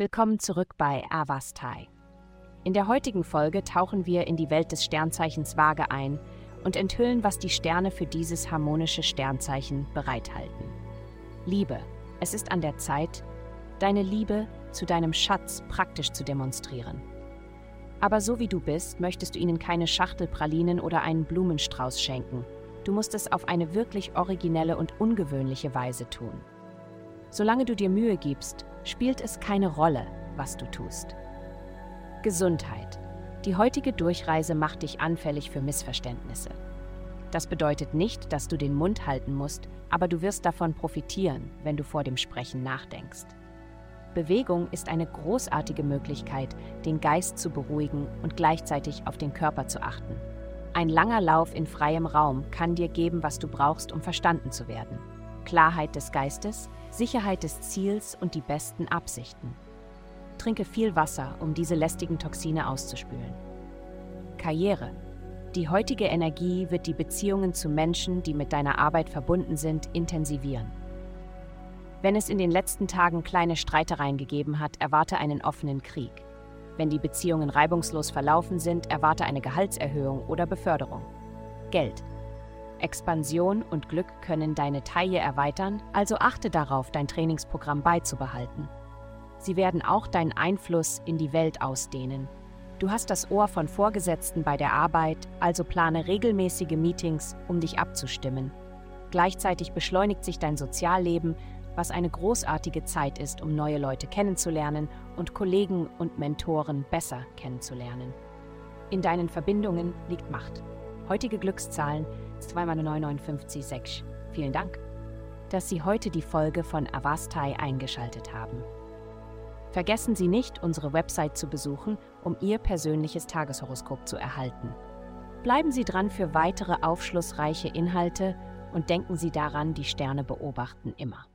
Willkommen zurück bei Avastai. In der heutigen Folge tauchen wir in die Welt des Sternzeichens Waage ein und enthüllen, was die Sterne für dieses harmonische Sternzeichen bereithalten. Liebe, es ist an der Zeit, deine Liebe zu deinem Schatz praktisch zu demonstrieren. Aber so wie du bist, möchtest du ihnen keine Schachtel Pralinen oder einen Blumenstrauß schenken. Du musst es auf eine wirklich originelle und ungewöhnliche Weise tun. Solange du dir Mühe gibst, spielt es keine Rolle, was du tust. Gesundheit. Die heutige Durchreise macht dich anfällig für Missverständnisse. Das bedeutet nicht, dass du den Mund halten musst, aber du wirst davon profitieren, wenn du vor dem Sprechen nachdenkst. Bewegung ist eine großartige Möglichkeit, den Geist zu beruhigen und gleichzeitig auf den Körper zu achten. Ein langer Lauf in freiem Raum kann dir geben, was du brauchst, um verstanden zu werden. Klarheit des Geistes, Sicherheit des Ziels und die besten Absichten. Trinke viel Wasser, um diese lästigen Toxine auszuspülen. Karriere. Die heutige Energie wird die Beziehungen zu Menschen, die mit deiner Arbeit verbunden sind, intensivieren. Wenn es in den letzten Tagen kleine Streitereien gegeben hat, erwarte einen offenen Krieg. Wenn die Beziehungen reibungslos verlaufen sind, erwarte eine Gehaltserhöhung oder Beförderung. Geld. Expansion und Glück können deine Taille erweitern, also achte darauf, dein Trainingsprogramm beizubehalten. Sie werden auch deinen Einfluss in die Welt ausdehnen. Du hast das Ohr von Vorgesetzten bei der Arbeit, also plane regelmäßige Meetings, um dich abzustimmen. Gleichzeitig beschleunigt sich dein Sozialleben, was eine großartige Zeit ist, um neue Leute kennenzulernen und Kollegen und Mentoren besser kennenzulernen. In deinen Verbindungen liegt Macht. Heutige Glückszahlen 2x959 Vielen Dank, dass Sie heute die Folge von Avastai eingeschaltet haben. Vergessen Sie nicht, unsere Website zu besuchen, um Ihr persönliches Tageshoroskop zu erhalten. Bleiben Sie dran für weitere aufschlussreiche Inhalte und denken Sie daran, die Sterne beobachten immer.